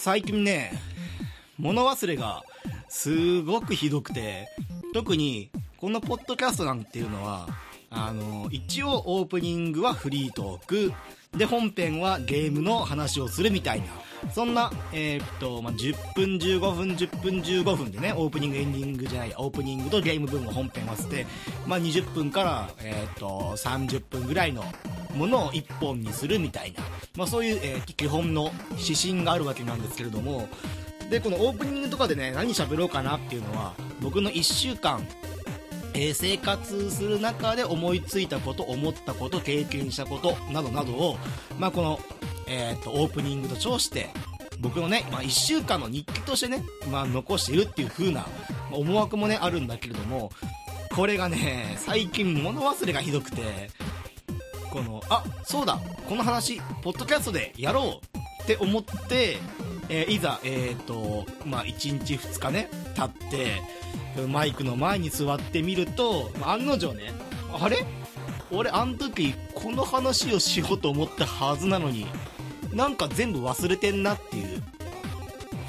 最近ね、物忘れがすごくひどくて、特にこのポッドキャストなんていうのは、あの、一応オープニングはフリートーク、で、本編はゲームの話をするみたいな、そんな、えー、っと、まあ、10分15分、10分15分でね、オープニング、エンディングじゃない、オープニングとゲーム分を本編合わせて、まあ、20分から、えー、っと、30分ぐらいのものを1本にするみたいな、まあ、そういう、えー、基本の指針があるわけなんですけれども、で、このオープニングとかでね、何喋ろうかなっていうのは、僕の1週間、えー、生活する中で思いついたこと、思ったこと、経験したこと、などなどを、まあ、この、えっ、と、オープニングと称して、僕のね、まあ、1週間の日記としてね、まあ、残しているっていう風な、思惑もね、あるんだけれども、これがね、最近物忘れがひどくて、この、あ、そうだ、この話、ポッドキャストでやろうって思って、えー、いざ、え、ー、と、まあ、1日2日ね、経って、マイクの前に座ってみると、案の定ね、あれ？俺、あの時、この話をしようと思ったはずなのに、なんか全部忘れてんなっていう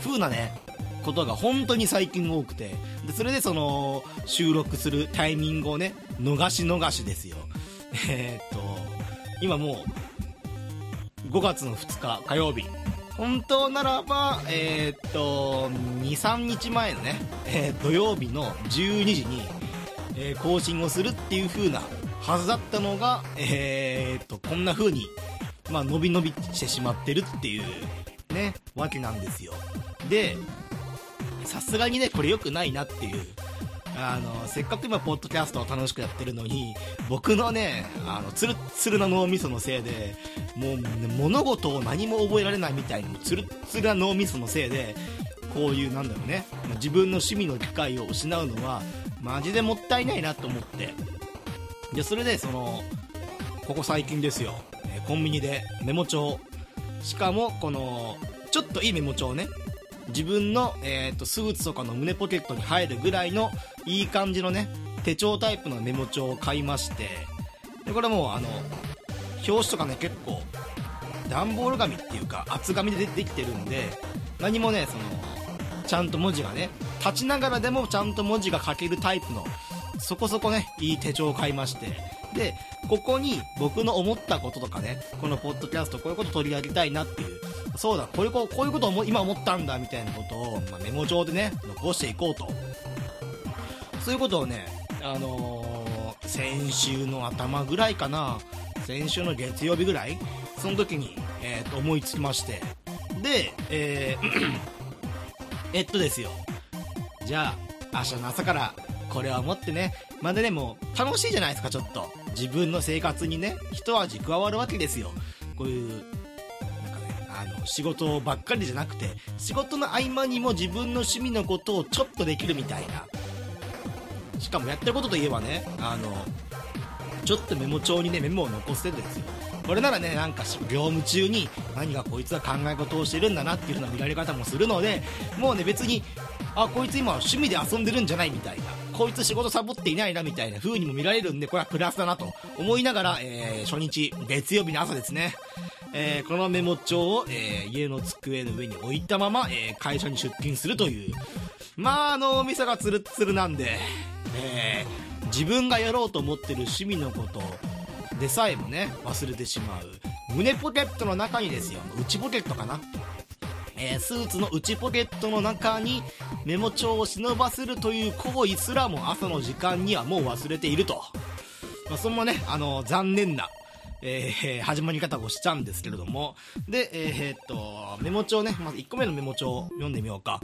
風なねことが本当に最近多くてでそれでその収録するタイミングをね逃し逃しですよ。えー、っと今もう5月の2日火曜日。本当ならばえー、っと23日前のね、えー、土曜日の12時に、え更新をするっていう風なはずだったのがえっとこんな風にまあ、伸び伸びしてしまってるっていう、ね、わけなんですよ。で、さすがにね、これ良くないなっていう。あの、せっかく今、ポッドキャストを楽しくやってるのに、僕のね、あの、ツルツルな脳みそのせいで、もう、ね、物事を何も覚えられないみたいに、ツルツルな脳みそのせいで、こういう、なんだろうね、自分の趣味の機会を失うのは、マジでもったいないなと思って。で、それで、その、ここ最近ですよ。コンビニでメモ帳しかもこのちょっといいメモ帳ね自分の、えーと、スーツとかの胸ポケットに入るぐらいのいい感じのね手帳タイプのメモ帳を買いましてでこれもうあの表紙とかね結構段ボール紙っていうか厚紙でできてるんで何もねそのちゃんと文字がね立ちながらでもちゃんと文字が書けるタイプのそこそこねいい手帳を買いましてでここに僕の思ったこととかね、このポッドキャストこういうこと取り上げたいなっていう、そうだ、こういうこういうことを今思ったんだみたいなことを、まあ、メモ帳でね、残していこうと。そういうことをね、あのー、先週の頭ぐらいかな、先週の月曜日ぐらい、その時に、えー、と思いつきまして、で、えー えっとですよ、じゃあ、明日の朝からこれは思ってね、まだね、もう楽しいじゃないですか、ちょっと。自分の生活にね、一味加わるわけですよ。こういう、なんかね、あの、仕事ばっかりじゃなくて、仕事の合間にも自分の趣味のことをちょっとできるみたいな。しかもやってることといえばね、あの、ちょっとメモ帳にね、メモを残してるんですよ。これならね、なんか業務中に何かこいつは考え事をしてるんだなっていう風な見られ方もするので、もうね、別に、あ、こいつ今趣味で遊んでるんじゃないみたいな。こいつ仕事サボっていないなみたいな風にも見られるんで、これはプラスだなと思いながら、えー、初日、月曜日の朝ですね。えー、このメモ帳を、えー、家の机の上に置いたまま、えー、会社に出勤するという。まあ、脳みそがツルツルなんで、えー、自分がやろうと思ってる趣味のことでさえもね、忘れてしまう。胸ポケットの中にですよ、内ポケットかな。えー、スーツの内ポケットの中にメモ帳を忍ばせるという行為すらも朝の時間にはもう忘れていると。まあ、そんなね、あの、残念な、えー、始まり方をしたんですけれども。で、えー、っと、メモ帳ね、まず1個目のメモ帳を読んでみようか。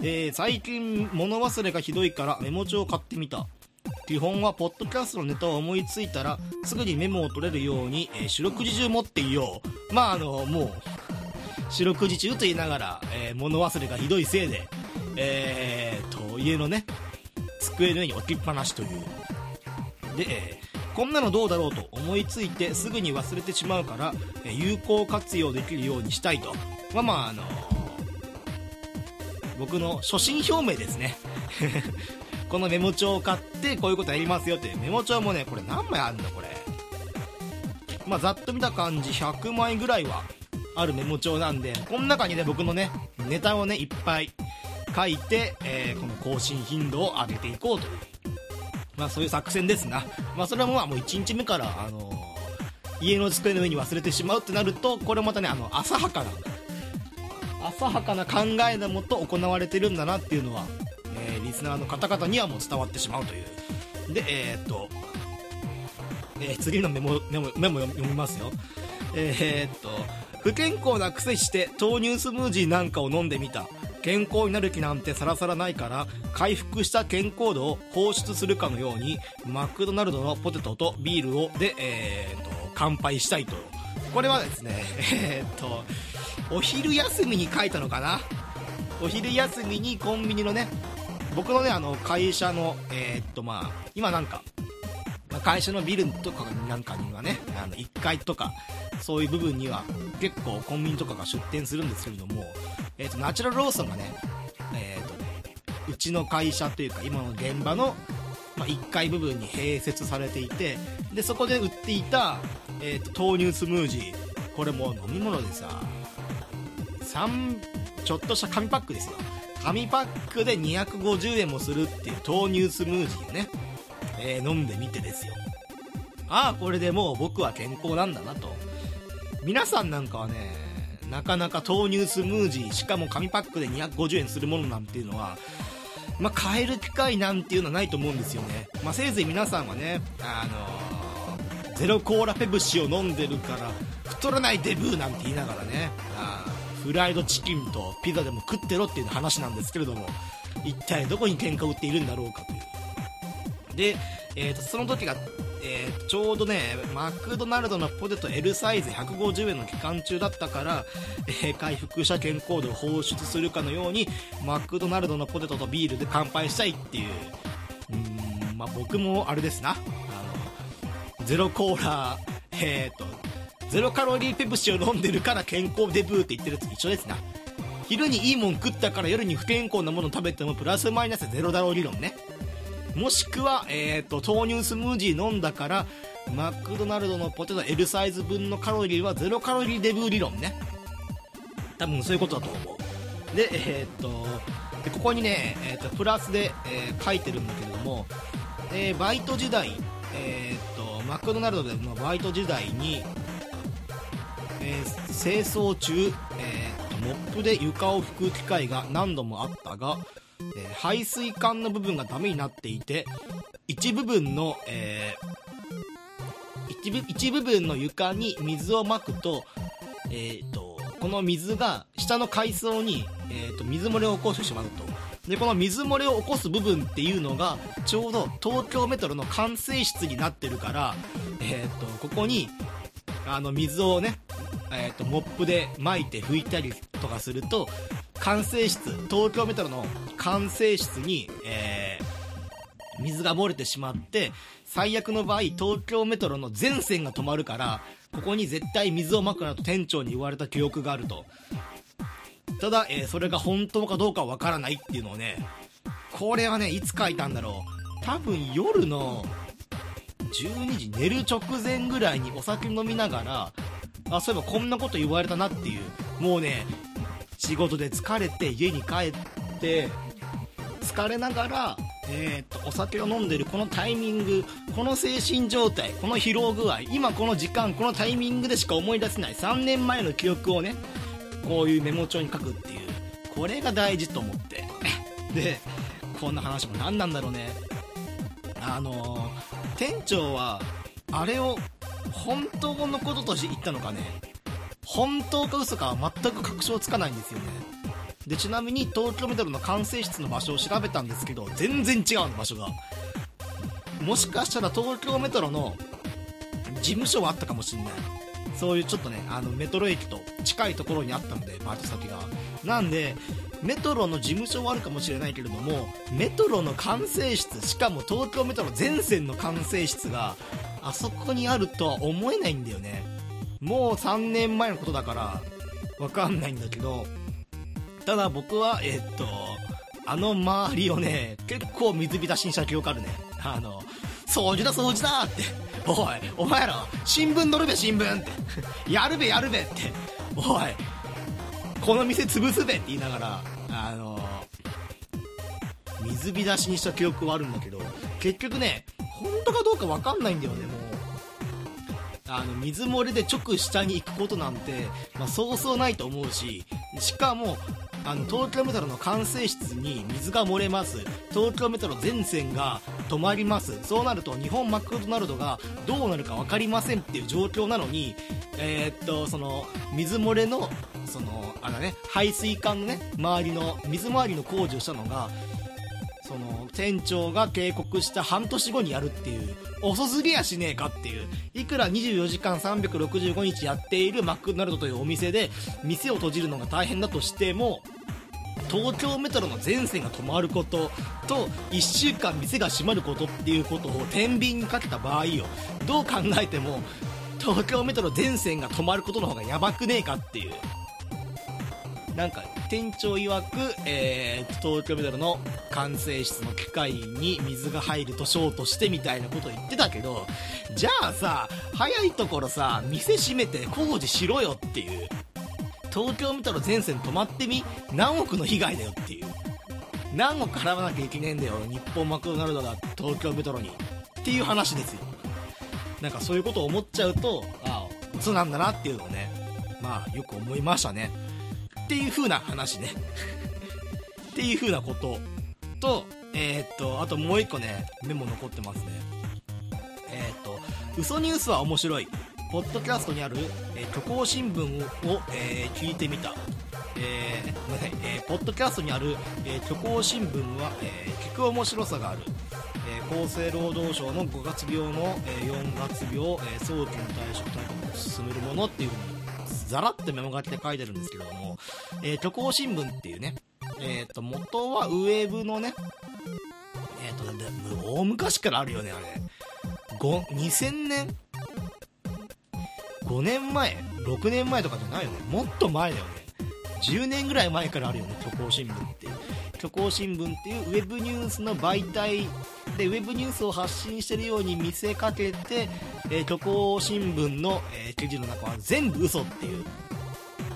えー、最近物忘れがひどいからメモ帳を買ってみた。基本はポッドキャストのネタを思いついたらすぐにメモを取れるように、えー、四六時中持っていよう。まああの、もう、四六時中と言いながら、えー、物忘れがひどいせいで、えー、と、家のね、机の上に置きっぱなしという。で、えー、こんなのどうだろうと思いついてすぐに忘れてしまうから、え有効活用できるようにしたいと。まあまあ、あの僕の初心表明ですね。このメモ帳を買ってこういうことやりますよってメモ帳もねこれ何枚あるんだこれまあざっと見た感じ100枚ぐらいはあるメモ帳なんでこの中にね僕のねネタをねいっぱい書いて、えーこの更新頻度を上げていこうとまあそういう作戦ですな。まあそれはもう1日目からあのー家の机の上に忘れてしまうってなるとこれまたねあの浅はかな浅はかな考えのもと行われてるんだなっていうのは、えーリスナーの方々にはもう伝わってしまうという。でえーっと、え次のメモメモメモ読みますよ。えっと不健康な癖して豆乳スムージーなんかを飲んでみた。健康になる気なんてさらさらないから回復した健康度を放出するかのようにマクドナルドのポテトとビールをで、えーっと乾杯したいと。これはですねえーっとお昼休みに書いたのかな？お昼休みにコンビニのね僕のねあの会社のえーっとまあ今なんかまあ会社のビルとかなんかにはねあの1階とかそういう部分には結構コンビニとかが出店するんですけれども、えー、とナチュラルローソンがね、えー、とうちの会社というか今の現場の、まあ、1階部分に併設されていてでそこで売っていた、えー、と豆乳スムージーこれもう飲み物でさ3ちょっとした紙パックですよ。紙パックで250円もするっていう豆乳スムージーをね、えー飲んでみてですよ。ああこれでもう僕は健康なんだなと。皆さんなんかはねなかなか豆乳スムージーしかも紙パックで250円するものなんていうのはまあ、買える機会なんていうのはないと思うんですよね、まあ、せいぜい皆さんはね、あのーゼロコーラペプシを飲んでるから太らないデブーなんて言いながらねあフライドチキンとピザでも食ってろっていう話なんですけれども一体どこに喧嘩を売っているんだろうかという。で、えー、とその時が、えーちょうどねマクドナルドのポテト L サイズ150円の期間中だったから、えー回復した健康度を放出するかのようにマクドナルドのポテトとビールで乾杯したいっていう。うんまあ僕もあれですな。あのゼロコーラえっ、とゼロカロリーペプシを飲んでるから健康デブーって言ってるやつ一緒ですな。昼にいいもん食ったから夜に不健康なもの食べてもプラスマイナスゼロだろう理論ね。もしくは、えー、と豆乳スムージー飲んだからマクドナルドのポテト L サイズ分のカロリーはゼロカロリーデブー理論ね。多分そういうことだと思う。でえっ、とでここにね、えー、とプラスで、えー書いてるんだけれども、えバイト時代えっ、とマクドナルドでのバイト時代に、えー清掃中、えーとモップで床を拭く機会が何度もあったが、えー排水管の部分がダメになっていて一部分の、えー一部一部分の床に水をまくと,、えー、とこの水が下の海藻に、えー、と水漏れを起こしてしまうと。でこの水漏れを起こす部分っていうのがちょうど東京メトロの管制室になってるから、えー、とここにあの水をね、えー、とモップで巻いて拭いたりとかすると管制室東京メトロの管制室に、えー水が漏れてしまって最悪の場合東京メトロの全線が止まるからここに絶対水をまくなと店長に言われた記憶があると。ただ、えーそれが本当かどうかわからないっていうのをねこれはねいつ書いたんだろう。多分夜の12時寝る直前ぐらいにお酒飲みながらあそういえばこんなこと言われたなっていうもうね仕事で疲れて家に帰って疲れながら、えー、とお酒を飲んでるこのタイミングこの精神状態この疲労具合今この時間このタイミングでしか思い出せない3年前の記憶をねこういうメモ帳に書くっていうこれが大事と思って。でこんな話も何なんだろうね。あのー店長はあれを本当のこととして言ったのかね。本当か嘘かは全く確証つかないんですよね。でちなみに東京メトロの管制室の場所を調べたんですけど全然違うの場所が。もしかしたら東京メトロの事務所はあったかもしれない。そういうちょっとねあのメトロ駅と近いところにあったのでバイト先が。なんでメトロの事務所はあるかもしれないけれどもメトロの管制室しかも東京メトロ全線の管制室があそこにあるとは思えないんだよね。もう3年前のことだからわかんないんだけどただ僕はえっとあの周りをね結構水浸しにした記憶あるね。あの掃除だ掃除だって。おいお前ら新聞載るべ新聞って。やるべやるべって。おいこの店潰すべって言いながら、あの水浸しにした記憶はあるんだけど、結局ね、本当かどうかわかんないんだよね、もう。あの、水漏れで直下に行くことなんて、まあ、そうそうないと思うし、しかも、あの、東京メトロの管制室に水が漏れます。東京メトロ全線が止まります。そうなると、日本マクドナルドがどうなるか分かりませんっていう状況なのに、えー、っと、その、水漏れの、その、あのね、排水管のね、周りの、水回りの工事をしたのが、その店長が警告した半年後にやるっていう遅すぎやしねえかっていういくら24時間365日やっているマクドナルドというお店で店を閉じるのが大変だとしても東京メトロの全線が止まることと1週間店が閉まることっていうことを天秤にかけた場合よ。どう考えても東京メトロ全線が止まることの方がやばくねえかっていう。なんか店長曰く、えー、東京メトロの管制室の機械に水が入るとショートしてみたいなこと言ってたけどじゃあさ早いところさ店閉めて工事しろよっていう。東京メトロ全線止まってみ？何億の被害だよっていう。何億払わなきゃいけねえんだよ日本マクドナルドが東京メトロに。っていう話ですよ。なんかそういうことを思っちゃうとああ嘘なんだなっていうのをねまあよく思いましたね。っていう風な話ね っていう風なことと、えー、っと、あともう一個ね、メモ残ってますね。えー、っと、嘘ニュースは面白い。ポッドキャストにある、えー、虚構新聞を、えー、聞いてみた。えー、ね、えー、ポッドキャストにある、え、虚構新聞は、えー、聞く面白さがある。え、厚生労働省の5月病の、え、4月病、え、早期の対処対策を進めるものっていう風にザラってメモ書きで書いてるんですけれども、えー、虚構新聞っていうね、えっ、ー、と、元はウェブのね、えっ、ー、と、大昔からあるよね、あれ。5、2000年 ?5 年前 ?6 年前とかじゃないよね。もっと前だよね。10年ぐらい前からあるよね、虚構新聞っていう。虚構新聞っていうウェブニュースの媒体でウェブニュースを発信してるように見せかけて、えー、虚構新聞の、えー、記事の中は全部嘘っていう、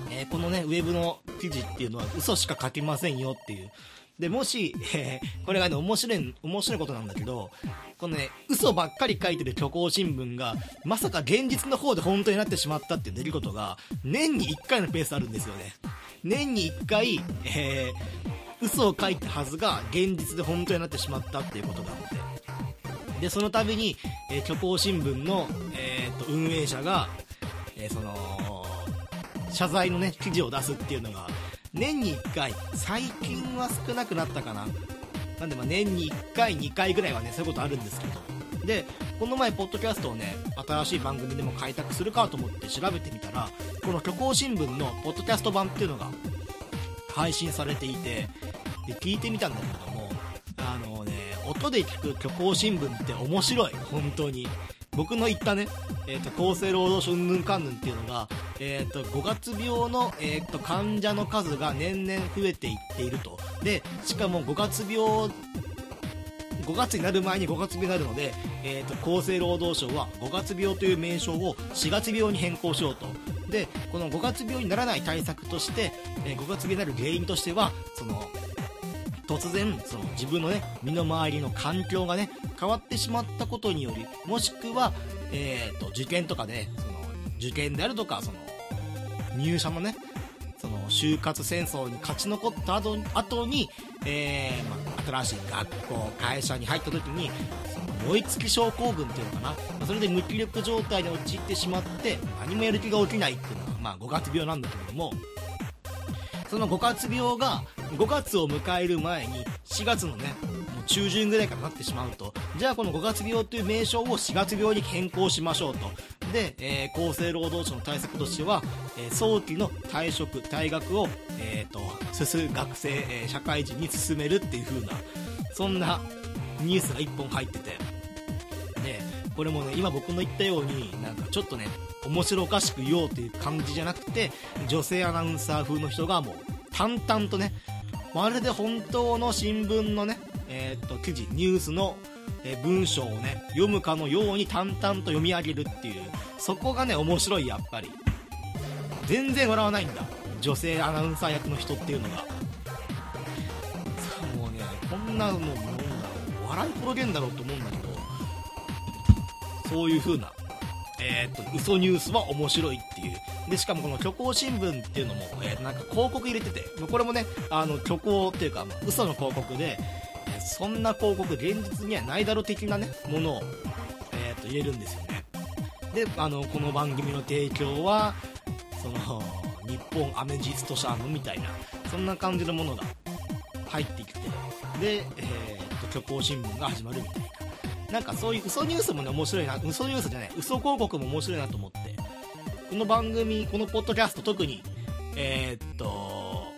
えー、このねウェブの記事っていうのは嘘しか書きませんよっていう。でもし、えー、これがね面白い面白いことなんだけどこのね嘘ばっかり書いてる虚構新聞がまさか現実の方で本当になってしまったっていう出来事が年に1回のペースあるんですよね。年に1回、えー、嘘を書いたはずが現実で本当になってしまったっていうことがあって。でその度に、えー、虚構新聞の、えー、と運営者が、えー、その謝罪のね記事を出すっていうのが年に1回最近は少なくなったかな。なんでまあ年に1回2回ぐらいはねそういうことあるんですけど。でこの前ポッドキャストをね新しい番組でも開拓するかと思って調べてみたらこの虚構新聞のポッドキャスト版っていうのが配信されていてで聞いてみたんだけどもあのね音で聞く虚構新聞って面白い。本当に。僕の言ったね、えーと、厚生労働省うんぬんかんぬんっていうのが、えーと、5月病の、えーと、患者の数が年々増えていっていると。でしかも5月病5月になる前に5月病になるので、えーと、厚生労働省は5月病という名称を4月病に変更しようと。でこの5月病にならない対策として、えー、5月病になる原因としてはその突然その自分のね身の回りの環境がね変わってしまったことによりもしくは、えーと、受験とかで、ね、その受験であるとかその入社のねその就活戦争に勝ち残った後後に、えーまあ、新しい学校会社に入った時にその燃え尽き症候群っていうのかな、それで無気力状態に陥ってしまって何もやる気が起きないっていうのが、まあ、5月病なんだけれどもその5月病が5月を迎える前に4月のねもう中旬ぐらいからなってしまうと。じゃあこの5月病という名称を4月病に変更しましょうと。で、えー、厚生労働省の対策としては、えー、早期の退職退学を、えーと、進学生、えー、社会人に進めるっていう風なそんなニュースが1本入ってて。でこれもね今僕の言ったようになんかちょっとね面白おかしく言おうという感じじゃなくて女性アナウンサー風の人がもう淡々とねまるで本当の新聞のね、えー、っと記事ニュースの、え文章をね読むかのように淡々と読み上げるっていうそこがね面白いやっぱり。全然笑わないんだ。女性アナウンサー役の人っていうのが。さあもうねこんなのもう。笑い転げんだろうと思うんだけどそういう風なえー、っと嘘ニュースは面白いっていう。でしかもこの虚構新聞っていうのも、えー、なんか広告入れてて。これもねあの虚構っていうか、まあ、嘘の広告で、え、そんな広告現実にはないだろ的なねものを、え、っと入れるんですよね。であのこの番組の提供はその日本アメジスト社のみたいなそんな感じのものが入ってきてで、え、っと虚構新聞が始まるみたいな。なんかそういう嘘ニュースもね、面白いな、嘘ニュースじゃない、嘘広告も面白いなと思って、この番組、このポッドキャスト特に、えー、っと、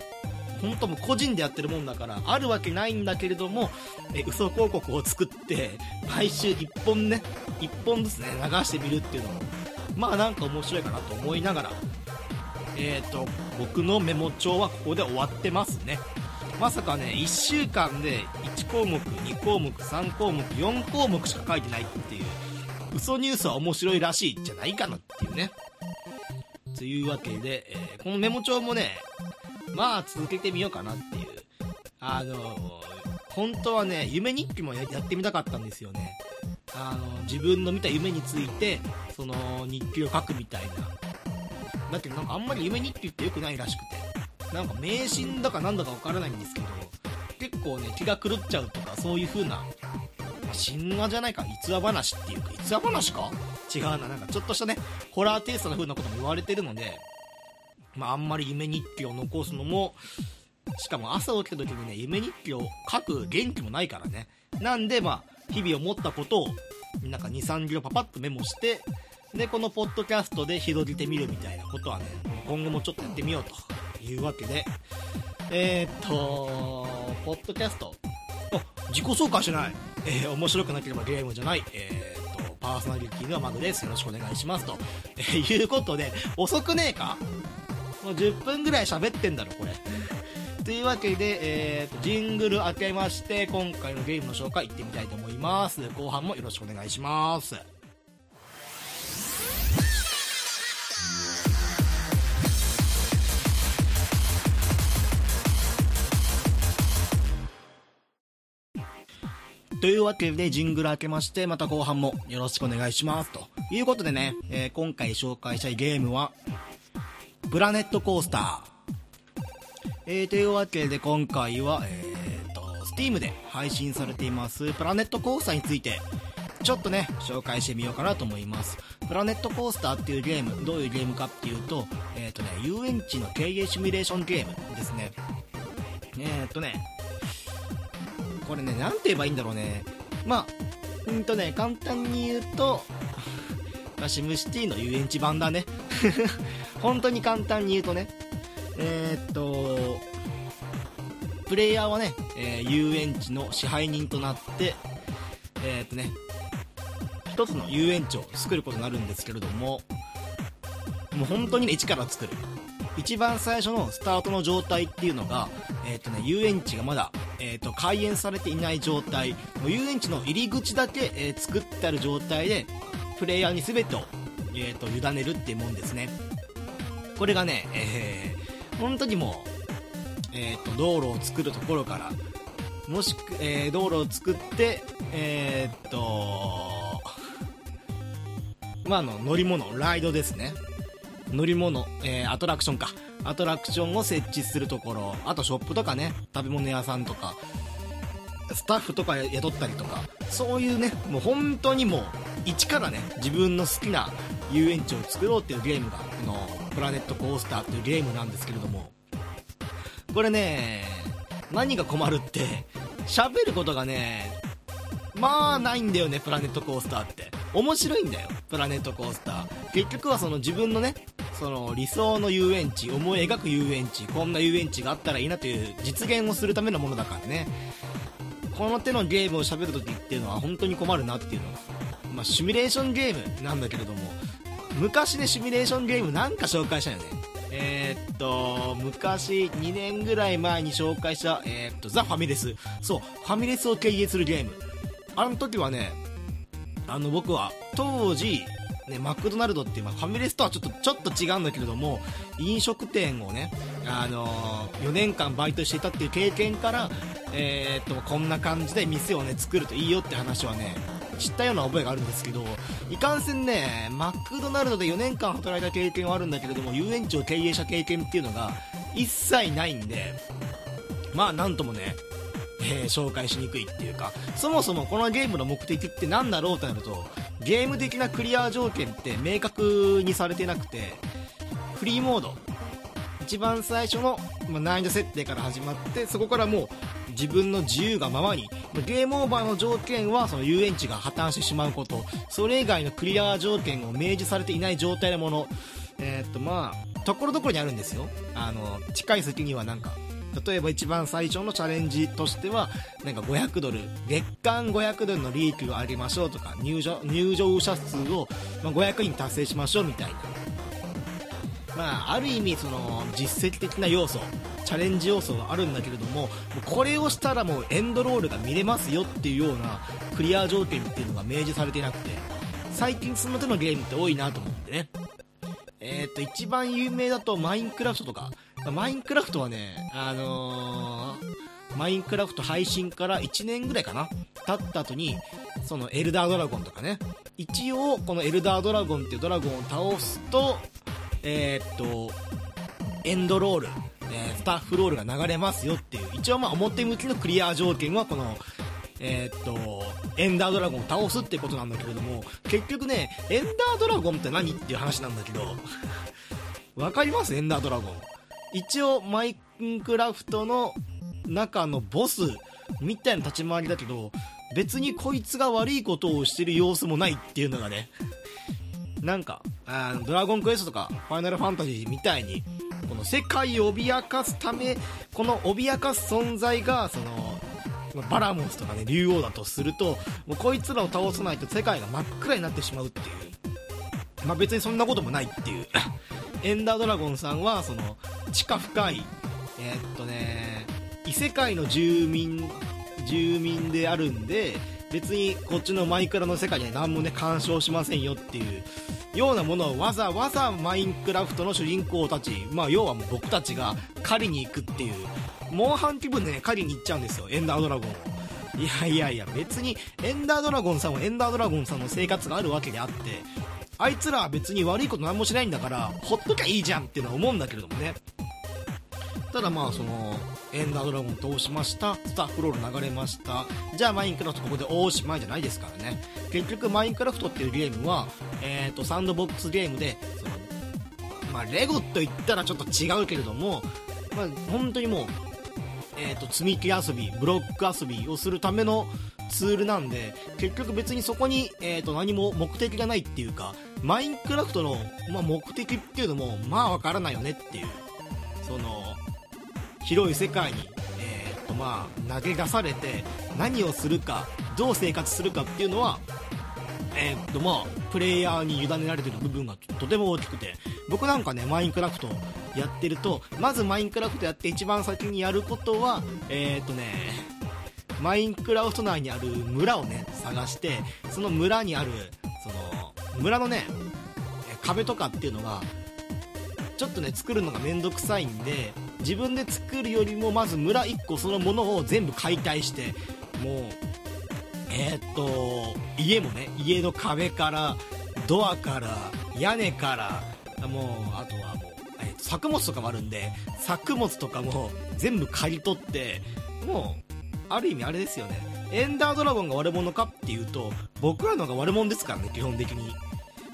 本当も個人でやってるもんだから、あるわけないんだけれども、え嘘広告を作って、毎週1本ね、1本ずつね、流してみるっていうのも、まあなんか面白いかなと思いながら、えー、っと、僕のメモ帳はここで終わってますね。まさかね1週間で1項目2項目3項目4項目しか書いてないっていう嘘ニュースは面白いらしいじゃないかなっていうね。というわけで、えー、このメモ帳もねまあ続けてみようかなっていう。あのー、本当はね夢日記もやってみたかったんですよね。あの自分の見た夢についてその日記を書くみたいな。だけどなんかあんまり夢日記って良くないらしくて。なんか迷信だかなんだかわからないんですけど、結構ね、気が狂っちゃうとか、そういう風な、まあ、神話じゃないか、逸話話っていうか、逸話話か？違うな、なんかちょっとしたね、ホラーテイストな風なことも言われてるので、まあ、あんまり夢日記を残すのも、しかも朝起きた時にね、夢日記を書く元気もないからね。なんで、まあ、日々思ったことを、なんか2、3行パパッとメモして、で、このポッドキャストで広げてみるみたいなことはね、今後もちょっとやってみようというわけで、えー、っと、ポッドキャスト、自己紹介しない、えー、面白くなければゲームじゃない、えー、っと、パーソナリティのマグです。よろしくお願いしますと、えー、いうことで、遅くねえか？もう10分ぐらい喋ってんだろ、これ。というわけで、えー、とジングル開けまして、今回のゲームの紹介いってみたいと思います。後半もよろしくお願いします。というわけで、ジングル開けまして、また後半もよろしくお願いします。ということでね、えー、今回紹介したいゲームは、プラネットコースター。えー、というわけで今回は、えーと、Steam で配信されています、プラネットコースターについて、ちょっとね、紹介してみようかなと思います。プラネットコースターっていうゲーム、どういうゲームかっていうと、えっ、ー、とね、遊園地の経営シミュレーションゲームですね。えっ、ー、とね、これね、なんて言えばいいんだろうね。まあ、うんとね、簡単に言うと、まあ、シムシティの遊園地版だね。本当に簡単に言うとね。えー、っと、プレイヤーはね、えー、遊園地の支配人となって、えー、っとね、一つの遊園地を作ることになるんですけれども、もう本当にね、一から作る。一番最初のスタートの状態っていうのが、えっ、とね、遊園地がまだえーと、開園されていない状態。遊園地の入り口だけ、えー、作ってある状態でプレイヤーに全てを、えーと、委ねるっていうもんですね。これがね、えー、本当にもう、えーと、道路を作るところからもしく、えー、道路を作ってえ、っとまあの乗り物ライドですね。乗り物、えー、アトラクションか。アトラクションを設置するところ。あとショップとかね。食べ物屋さんとか。スタッフとか雇ったりとか。そういうねもう本当にもう一からね自分の好きな遊園地を作ろうっていうゲームがこのプラネットコースターっていうゲームなんですけれども。これね何が困るって喋ることがねまあないんだよねプラネットコースターって。面白いんだよプラネットコースター。結局はその自分のねその理想の遊園地思い描く遊園地こんな遊園地があったらいいなという実現をするためのものだからね。この手のゲームを喋るときっていうのは本当に困るなっていうの。が、まあ、シミュレーションゲームなんだけれども昔でシミュレーションゲームなんか紹介したよね。えー、っと昔2年ぐらい前に紹介した、えー、っとザ・ファミレス。そうファミレスを経営するゲーム。あの時はねあの僕は当時ね、マクドナルドっていう、まあ、ファミレスとはちょっとちょっと違うんだけれども飲食店をね、あの4年間バイトしていたっていう経験から、えー、っとこんな感じで店をね作るといいよって話はね知ったような覚えがあるんですけどいかんせんねマクドナルドで4年間働いた経験はあるんだけれども遊園地を経営した経験っていうのが一切ないんでまあなんともねえー、紹介しにくいっていうかそもそもこのゲームの目的って何だろうとなるとゲーム的なクリア条件って明確にされてなくてフリーモード。一番最初の難易度設定から始まってそこからもう自分の自由がままにゲームオーバーの条件はその遊園地が破綻してしまうこと。それ以外のクリア条件を明示されていない状態のもの。えー、っとまあところどころにあるんですよ。あの近い先にはなんか例えば一番最初のチャレンジとしてはなんか500ドル月間500ドルの利益を上げましょうとか入場入場者数を500人達成しましょうみたいな。まあ、ある意味その実績的な要素チャレンジ要素はあるんだけれどもこれをしたらもうエンドロールが見れますよっていうようなクリア条件っていうのが明示されていなくて最近その手のゲームって多いなと思ってね。えっ、ー、と一番有名だとマインクラフトとかマインクラフトはね、あのー、マインクラフト配信から1年ぐらいかな経った後に、そのエルダードラゴンとかね、一応このエルダードラゴンっていうドラゴンを倒すと、えー、っと、エンドロール、えー、スタッフロールが流れますよっていう、一応まあ表向きのクリア条件はこの、えー、っと、エンダードラゴンを倒すってことなんだけれども、結局ね、エンダードラゴンって何っていう話なんだけど、わかります？エンダードラゴン。一応マイクラフトの中のボスみたいな立ち回りだけど別にこいつが悪いことをしてる様子もないっていうのがねなんかあドラゴンクエストとかファイナルファンタジーみたいにこの世界を脅かすためこの脅かす存在がそのバラモスとかね竜王だとするともうこいつらを倒さないと世界が真っ暗になってしまうっていう。まあ別にそんなこともないっていう。エンダードラゴンさんはその地下深いえー、っとね異世界の住民住民であるんで別にこっちのマイクラの世界には何もね干渉しませんよっていうようなものをわざわざマインクラフトの主人公たち、まあ、要はもう僕たちが狩りに行くっていう。モンハン気分でね狩りに行っちゃうんですよエンダードラゴンを。いやいやいや別にエンダードラゴンさんはエンダードラゴンさんの生活があるわけであってあいつらは別に悪いこと何もしないんだからほっときゃいいじゃんっていうのは思うんだけれどもね。ただまあそのエンダードラゴン通しましたスタッフロール流れました。じゃあマインクラフトここでおしまいじゃないですからね。結局マインクラフトっていうゲームは、えー、とサンドボックスゲームでそのまあレゴと言ったらちょっと違うけれども、まあ、本当にもうえーと、積み木遊びブロック遊びをするためのツールなんで結局別にそこに、えーと、何も目的がないっていうかマインクラフトの、まあ、目的っていうのもまあわからないよねっていう。その広い世界に、えーとまあ、投げ出されて何をするかどう生活するかっていうのはえー、っとまあプレイヤーに委ねられてる部分がとても大きくて。僕なんかねマインクラフトやってるとまずマインクラフトやって一番先にやることはえー、っとねマインクラフト内にある村をね探してその村にあるその村のね壁とかっていうのがちょっとね作るのがめんどくさいんで自分で作るよりもまず村1個そのものを全部解体してもうえー、っと家もね家の壁からドアから屋根からもうあとはもう、えー、作物とかもあるんで作物とかも全部刈り取ってもうある意味あれですよね。エンダードラゴンが悪者かっていうと僕らのが悪者ですからね基本的に。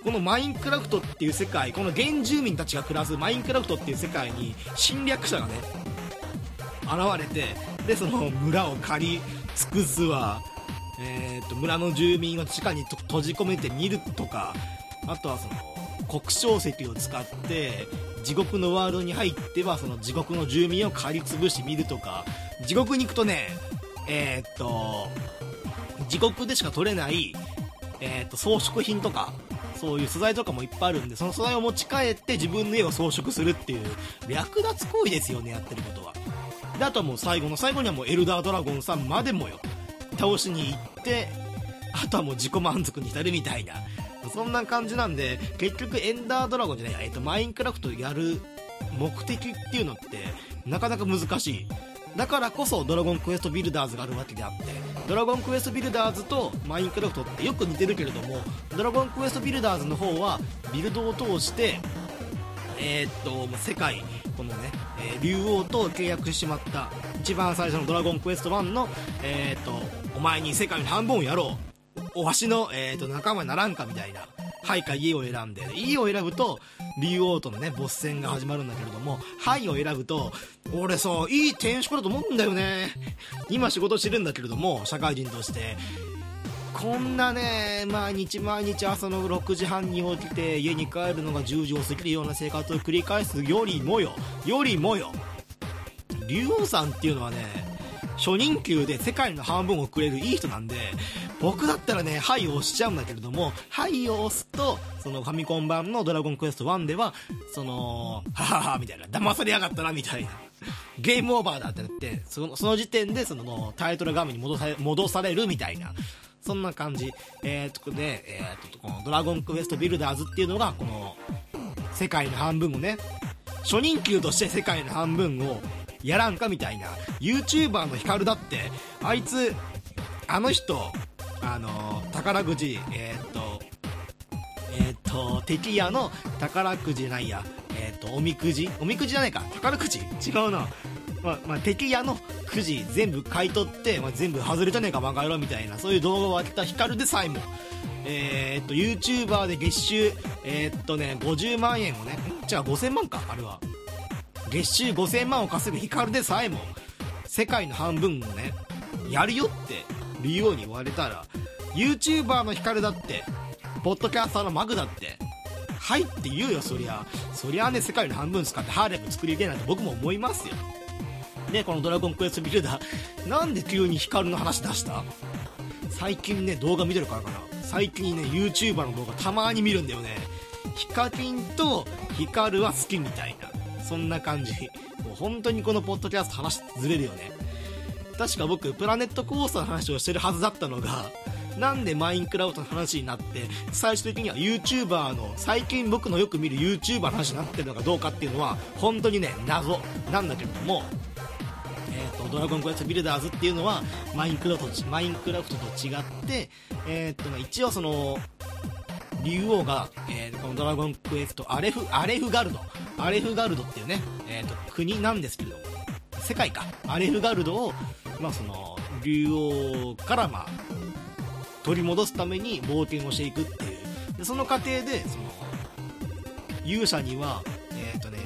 このマインクラフトっていう世界この原住民たちが暮らすマインクラフトっていう世界に侵略者がね現れてでその村を借り尽くすわ。えーと、村の住民を地下に閉じ込めてみるとかあとはその黒晶石を使って地獄のワールドに入ってはその地獄の住民を狩り潰してみるとか。地獄に行くとねえー、っと地獄でしか取れない、えー、っと装飾品とかそういう素材とかもいっぱいあるんでその素材を持ち帰って自分の家を装飾するっていう略奪行為ですよねやってることは。であとはもう最後の最後にはもうエルダードラゴンさんまでもよ倒しに行ってあとはもう自己満足に浸るみたいなそんな感じなんで結局エンダードラゴンじゃない、えっと、マインクラフトやる目的っていうのってなかなか難しい。だからこそドラゴンクエストビルダーズがあるわけであってドラゴンクエストビルダーズとマインクラフトってよく似てるけれどもドラゴンクエストビルダーズの方はビルドを通してえー、っと世界このね、えー、竜王と契約してしまった一番最初のドラゴンクエスト1のえー、っとお前に世界の半分をやろう。おわしの、えー、と仲間にならんかみたいな。はいか家を選んで家を選ぶと竜王とのねボス戦が始まるんだけれどもはいを選ぶと俺さいい転職だと思うんだよね。今仕事してるんだけれども社会人として。こんなね毎日毎日朝の6時半に起きて家に帰るのが10時を過ぎるような生活を繰り返すよりもよよりもよ。竜王さんっていうのはね初任給で世界の半分をくれるいい人なんで僕だったらね、はいを押しちゃうんだけれども、はいを押すと、そのファミコン版のドラゴンクエスト1では、その、はははみたいな、騙されやがったな、みたいな。ゲームオーバーだってなって、そのその時点で、その、タイトル画面に戻され戻されるみたいな。そんな感じ。えー、っと、で、えー、っと、このドラゴンクエストビルダーズっていうのが、この、世界の半分をね、初任給として世界の半分をやらんかみたいな。YouTuber のヒカルだってあいつあの人あの宝くじえー、っとえー、っと敵屋の宝くじないや。えー、っとおみくじ？おみくじじゃないか。宝くじ？違うな。まあ、まあ、敵屋のくじ全部買い取って、まあ、全部外れじゃねえかバカ野郎みたいな。そういう動画を当てたヒカルでさえも。えー、っと YouTuber で月収えー、っとね50万円をねじゃあ5000万かあれは。月収5000万を稼ぐヒカルでさえも世界の半分をねやるよってるように言われたら YouTuber のヒカルだってポッドキャスターのマグだってはいって言うよそりゃ。そりゃね世界の半分使ってハーレム作りたいなんて僕も思いますよ。でこの「ドラゴンクエストビルダー」なんで急にヒカルの話出した？最近ね動画見てるからかな。最近ね YouTuber の動画たまに見るんだよね。ヒカキンとヒカルは好きみたいな。そんな感じ。もう本当にこのポッドキャスト話ずれるよね。確か僕プラネットコースターの話をしてるはずだったのがなんでマインクラフトの話になって最終的には YouTuber の最近僕のよく見る YouTuber の話になってるのかどうかっていうのは本当にね謎。なんだけれどもえーと、ドラゴンクエストビルダーズっていうのはマインクラフトマインクラフトと違って、えーとね、一応その竜王が、えー、このドラゴンクエストアレフアレフガルド。アレフガルドっていうね、えーと国なんですけど世界か。アレフガルドをまあ、その竜王からまあ取り戻すために冒険をしていくっていう。でその過程でその勇者にはえっ、ー、とね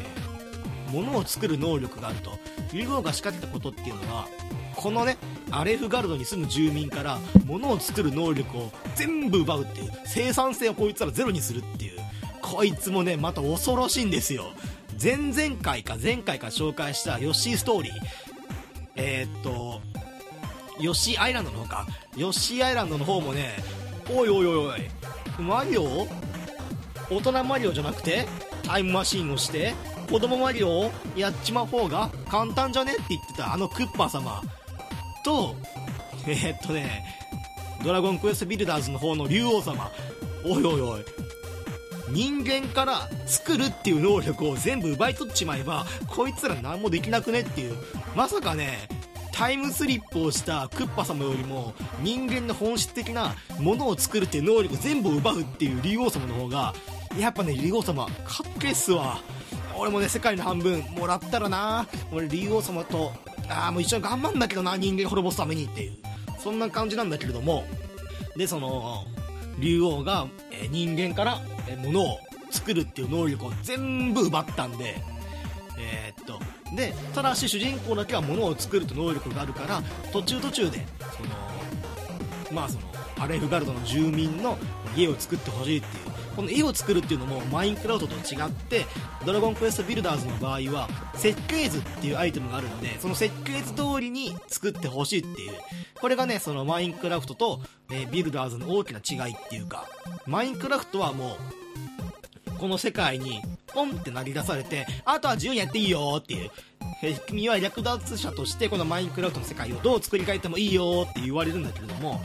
物を作る能力があると。竜王が仕掛けたことっていうのはこのねアレフガルドに住む住民から物を作る能力を全部奪うっていう生産性をこいつらゼロにするっていうこいつもねまた恐ろしいんですよ。前々回か前回か紹介したヨッシーストーリー。えー、っと、ヨッシーアイランドの方か。ヨッシーアイランドの方もね、おいおいおいおい、マリオ？大人マリオじゃなくて、タイムマシンをして、子供マリオをやっちまう方が簡単じゃね？って言ってたあのクッパ様。と、えー、っとね、ドラゴンクエストビルダーズの方の竜王様。おいおいおい、人間から作るっていう能力を全部奪い取っちまえばこいつら何もできなくねっていう。まさかねタイムスリップをしたクッパ様よりも人間の本質的なものを作るっていう能力全部奪うっていう竜王様の方がやっぱね竜王様かっけえっすわ。俺もね世界の半分もらったらな。俺竜王様とああもう一緒に頑張んだけどな人間滅ぼすためにっていう。そんな感じなんだけれども。でその竜王が、え人間からえものを作るっていう能力を全部奪ったんで、えー、っと、で、ただし主人公だけは物を作るって能力があるから、途中途中で、その、まあその、アレフガルドの住民の家を作ってほしいっていう、この家を作るっていうのもマインクラフトと違って、ドラゴンクエストビルダーズの場合は、設計図っていうアイテムがあるんで、その設計図通りに作ってほしいっていう、これがね、そのマインクラフトと、え、ビルダーズの大きな違いっていうか、マインクラフトはもう、この世界にポンって投げ出されて、あとは自由にやっていいよっていう、君は略奪者としてこのマインクラフトの世界をどう作り変えてもいいよって言われるんだけれども、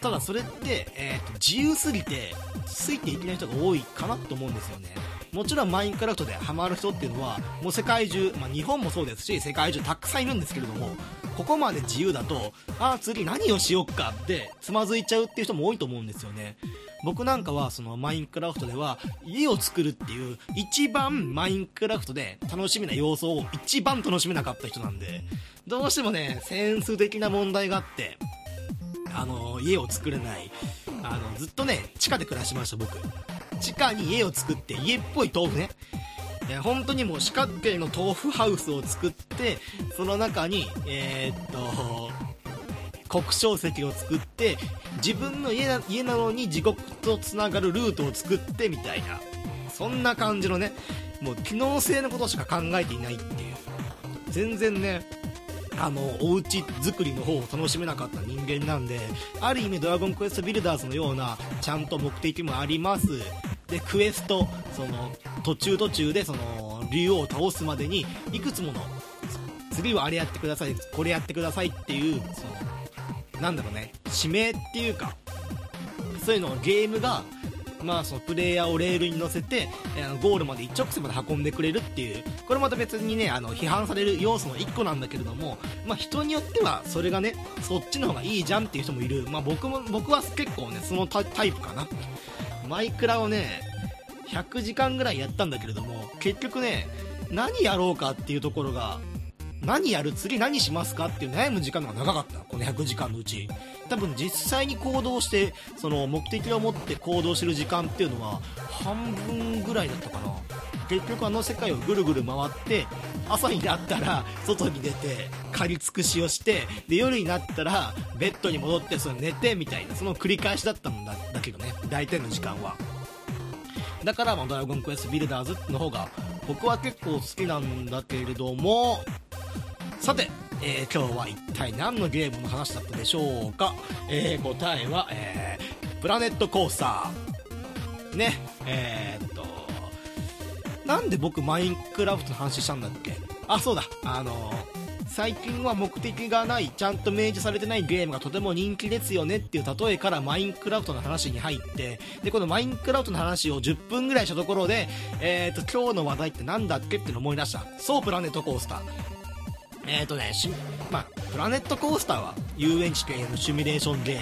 ただそれって、えーと、自由すぎてついていけない人が多いかなと思うんですよね。もちろんマインクラフトでハマる人っていうのはもう世界中、まあ、日本もそうですし世界中たくさんいるんですけれどもここまで自由だとああ次何をしよっかってつまずいちゃうっていう人も多いと思うんですよね。僕なんかはそのマインクラフトでは家を作るっていう一番マインクラフトで楽しみな要素を一番楽しめなかった人なんでどうしてもねセンス的な問題があってあの家を作れない。あのずっとね地下で暮らしました僕。地下に家を作って家っぽい豆腐ね。えー、本当にもう四角形の豆腐ハウスを作ってその中にえー、っと黒晶石を作って自分の家な家なのに地獄とつながるルートを作ってみたいな。そんな感じのねもう機能性のことしか考えていないっていう。全然ねあのお家作りの方を楽しめなかった人間なんである意味ドラゴンクエストビルダーズのようなちゃんと目的もあります。でクエストその途中途中でその竜王を倒すまでにいくつもの次はあれやってくださいこれやってくださいっていうそのなんだろうね指名っていうかそういうのをゲームがまあ、そのプレイヤーをレールに乗せて、えー、ゴールまで一直線まで運んでくれるっていうこれまた別にねあの批判される要素の1個なんだけれども、まあ、人によってはそれがねそっちの方がいいじゃんっていう人もいる、まあ、僕も僕は結構ねそのタイプかな。マイクラをね100時間ぐらいやったんだけれども結局ね何やろうかっていうところが何やる次何しますかっていう悩む時間が長かった。この100時間のうち。多分実際に行動してその目的を持って行動してる時間っていうのは半分ぐらいだったかな。結局あの世界をぐるぐる回って朝になったら外に出て借り尽くしをしてで夜になったらベッドに戻ってその寝てみたいなその繰り返しだったんだだけどね大体の時間は。だから、まあ、ドラゴンクエストビルダーズの方が僕は結構好きなんだけれどもさて、えー、今日は一体何のゲームの話だったでしょうか、えー、答えは、えー、プラネットコースター。ね、えー、っと、なんで僕マインクラフトの話したんだっけ？あ、そうだ、あの最近は目的がない、ちゃんと明示されてないゲームがとても人気ですよねっていう例えからマインクラフトの話に入って、で、このマインクラフトの話を10分ぐらいしたところで、えーと、今日の話題って何だっけっての思い出した。そう、プラネットコースター。えっ、ー、とね、まあ、プラネットコースターは遊園地系のシミュレーションゲ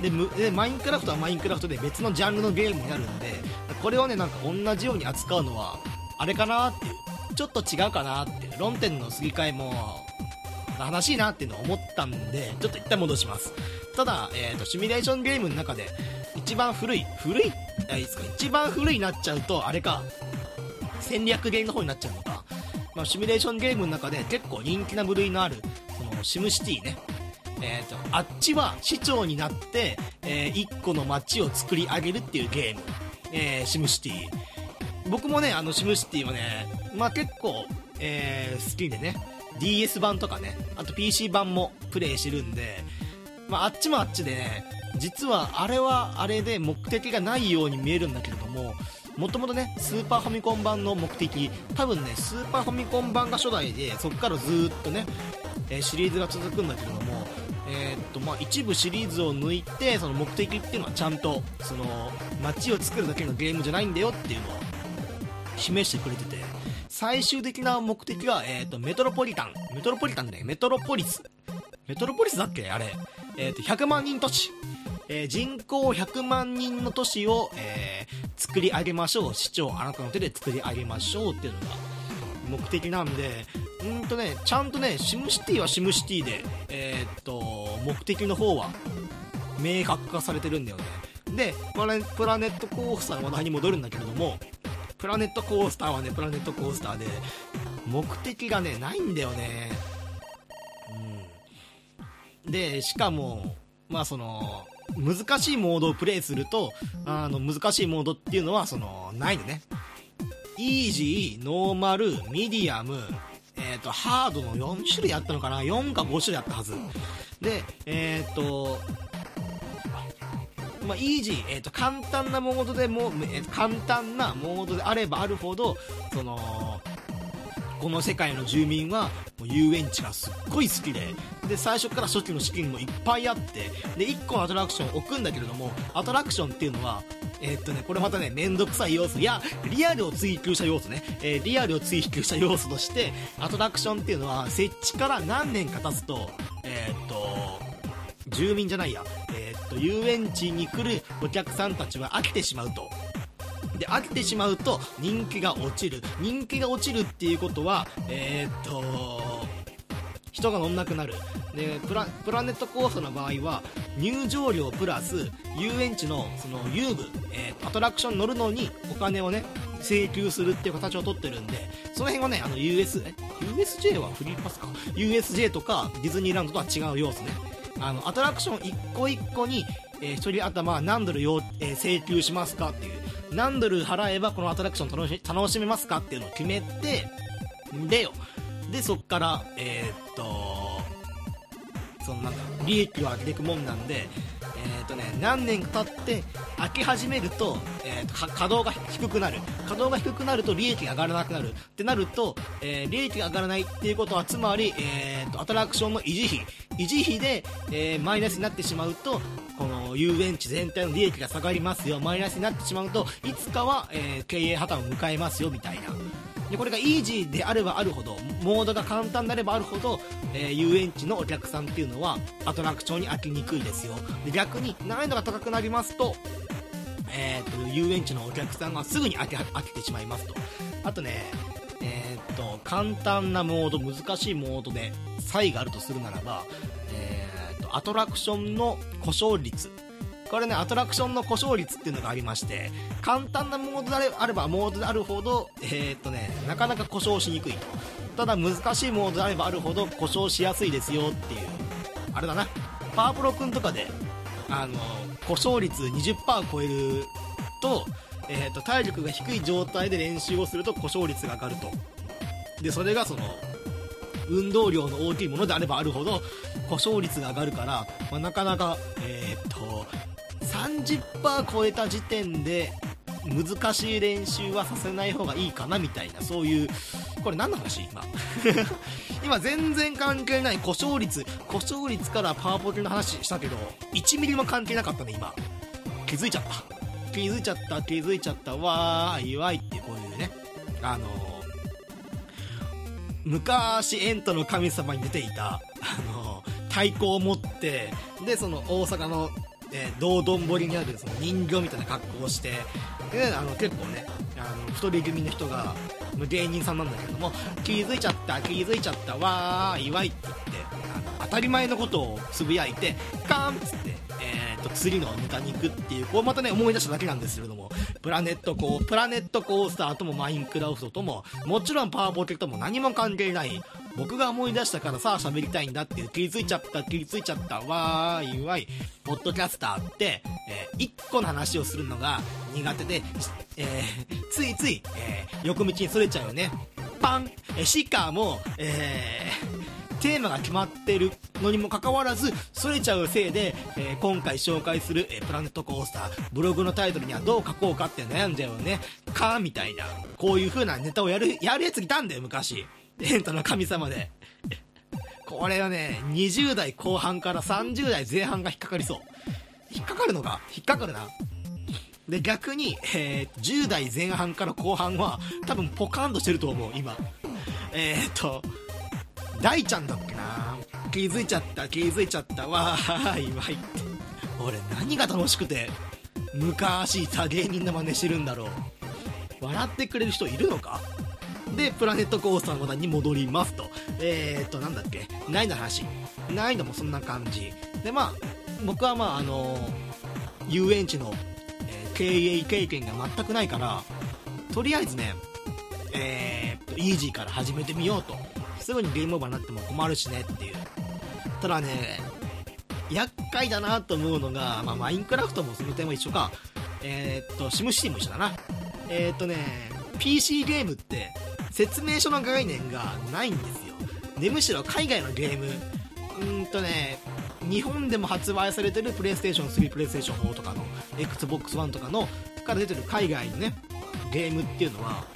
ーム。ででマインクラフトはマインクラフトで別のジャンルのゲームになるんでこれをねなんか同じように扱うのはあれかなっていう。ちょっと違うかなっていう。論点のすり替えも悲しいなっていうのを思ったんでちょっと一旦戻します。ただ、えーと、シミュレーションゲームの中で一番古い古いあいいですか一番古いになっちゃうとあれか。戦略ゲームの方になっちゃうのまあ、シミュレーションゲームの中で結構人気な部類のあるそのシムシティね。えーと、あっちは市長になって、えー、1個の街を作り上げるっていうゲーム、えー、シムシティ。僕もねあのシムシティはね、まあ、結構、えー、好きでね。DS 版とかね。あと PC 版もプレイしてるんで、まあ、あっちもあっちでね。実はあれはあれで目的がないように見えるんだけれどももともとねスーパーファミコン版の目的多分ねスーパーファミコン版が初代でそこからずっとね、え、シリーズが続くんだけどもえー、っとまあ、一部シリーズを抜いてその目的っていうのはちゃんとその街を作るだけのゲームじゃないんだよっていうのを示してくれてて最終的な目的は、えー、っとメトロポリタン。メトロポリタンでねメトロポリス。メトロポリスだっけ？あれ、えー、っと100万人都市。えー、人口100万人の都市を、えー、作り上げましょう。市長あなたの手で作り上げましょうっていうのが目的なんでうんとねちゃんとねシムシティはシムシティでえー、っと目的の方は明確化されてるんだよね。でプラネットコースターの話題に戻るんだけれどもプラネットコースターはねプラネットコースターで目的がねないんだよね。うん。でしかもまあその難しいモードをプレイすると、あの、難しいモードっていうのは、その、ないのね。イージー、ノーマル、ミディアム、えっ、ー、と、ハードの4種類あったのかな ?4 か5種類あったはず。で、えっ、ー、と、まあ、イージー、えっ、ー、と、簡単なモードでも、えー、簡単なモードであればあるほど、その、この世界の住民はもう遊園地がすっごい好きでで最初から初期の資金もいっぱいあってで1個のアトラクションを置くんだけれどもアトラクションっていうのはえーっとね、これまたね、めんどくさい要素や、リアルを追求した要素ね、えーリアルを追求した要素として、アトラクションっていうのは、設置から何年か経つと、えーっと、住民じゃないや、えっと、遊園地に来るお客さんたちは飽きてしまうと。で、飽きてしまうと人気が落ちる。人気が落ちるっていうことは、えーっと、人が乗んなくなる。で、プラ、プラネットコーストの場合は、入場料プラス、遊園地の、その、遊具、えーアトラクション乗るのにお金をね、請求するっていう形をとってるんで、その辺はね、あの、US、え ?USJ はフリーパスか ?USJ とかディズニーランドとは違う要素ね。あの、アトラクション一個一個に、えー一人頭何ドル、えー請求しますかっていう、何ドル払えばこのアトラクション楽し楽しめますかっていうのを決めて、でよ。で、そっから、えーっと、そのなんだ利益を上げていくもんなんで、えーっとね、何年か経って、開き始めると、えーっと稼働が低くなる。稼働が低くなると利益が上がらなくなる。ってなると、えー利益が上がらないっていうことは、つまり、えっと、アトラクションの維持費。維持費で、えマイナスになってしまうと、この遊園地全体の利益が下がりますよ。マイナスになってしまうと、いつかは、えー経営破綻を迎えますよ、みたいな。でこれがイージーであればあるほどモードが簡単であればあるほど、えー遊園地のお客さんっていうのはアトラクションに飽きにくいですよで逆に難易度が高くなりますと,、えーと遊園地のお客さんがすぐに飽き飽きてしまいますとあとねえー、と簡単なモード難しいモードで差異があるとするならば、えー、アトラクションの故障率これね、アトラクションの故障率っていうのがありまして、簡単なモードであればモードであるほど、えーっとね、なかなか故障しにくいと。ただ難しいモードであればあるほど故障しやすいですよっていう。あれだな、パワープロくんとかで、あの、故障率20%超えると、えーっと、体力が低い状態で練習をすると故障率が上がると。で、それがその、運動量の大きいものであればあるほど故障率が上がるから、まあ、なかなか、えーっと30%超えた時点で難しい練習はさせない方がいいかなみたいなそういうこれ何の話今？今全然関係ない故障率故障率からパワーポケの話したけど1ミリも関係なかったね今。気づいちゃった。気づいちゃった気づいちゃった。わーいわいってこういうねあの昔エントの神様に出ていたあの太鼓を持ってでその大阪の、えー道頓堀にあるその人形みたいな格好をしてであの結構ねあの太り気味の人が芸人さんなんだけども気づいちゃった気づいちゃったわーいわいって言ってあの当たり前のことをつぶやいてカーンっつって、えー、と次のネタに行くっていうこうまたね思い出しただけなんですけれどもプラネットこうプラネットコースターともマインクラフトとももちろんパワーポケとも何も関係ない。僕が思い出したからさ喋りたいんだっていう気づいちゃった気づいちゃったわーいわい。ポッドキャスターって、え1個の話をするのが苦手で、えーついつい、えー横道にそれちゃうよね。パン、えーしかも、えーテーマが決まってるのにもかかわらず、それちゃうせいで、えー今回紹介する、えープラネットコースター、ブログのタイトルにはどう書こうかって悩んじゃうよね。かみたいな。こういう風なネタをやる、やるやついたんだよ、昔。エンタの神様で。これはね、20代後半から30代前半が引っかかりそう。引っかかるのか？引っかかるな。で、逆に、えー10代前半から後半は、多分ポカンとしてると思う、今。えーっと、大ちゃんだっけな。気づいちゃった気づいちゃった。わーいわいって。俺何が楽しくて昔いた芸人の真似してるんだろう。笑ってくれる人いるのか？でプラネットコースターの話題に戻りますと。えー、っとなんだっけ？難易度の話。難易度もそんな感じ。でまあ僕はまああの遊園地の、えー経営経験が全くないからとりあえずねえーっとイージーから始めてみようと。すぐにゲームオーバーになっても困るしねっていう。ただね厄介だなと思うのが、まあ、マインクラフトもその点は一緒か。えーっとシムシティも一緒だな。えーっとね PC ゲームって説明書の概念がないんですよ。でむしろ海外のゲーム。うーんとね日本でも発売されてるプレイステーション3プレイステーション4とかの XBOX1 とかのから出てる海外のねゲームっていうのは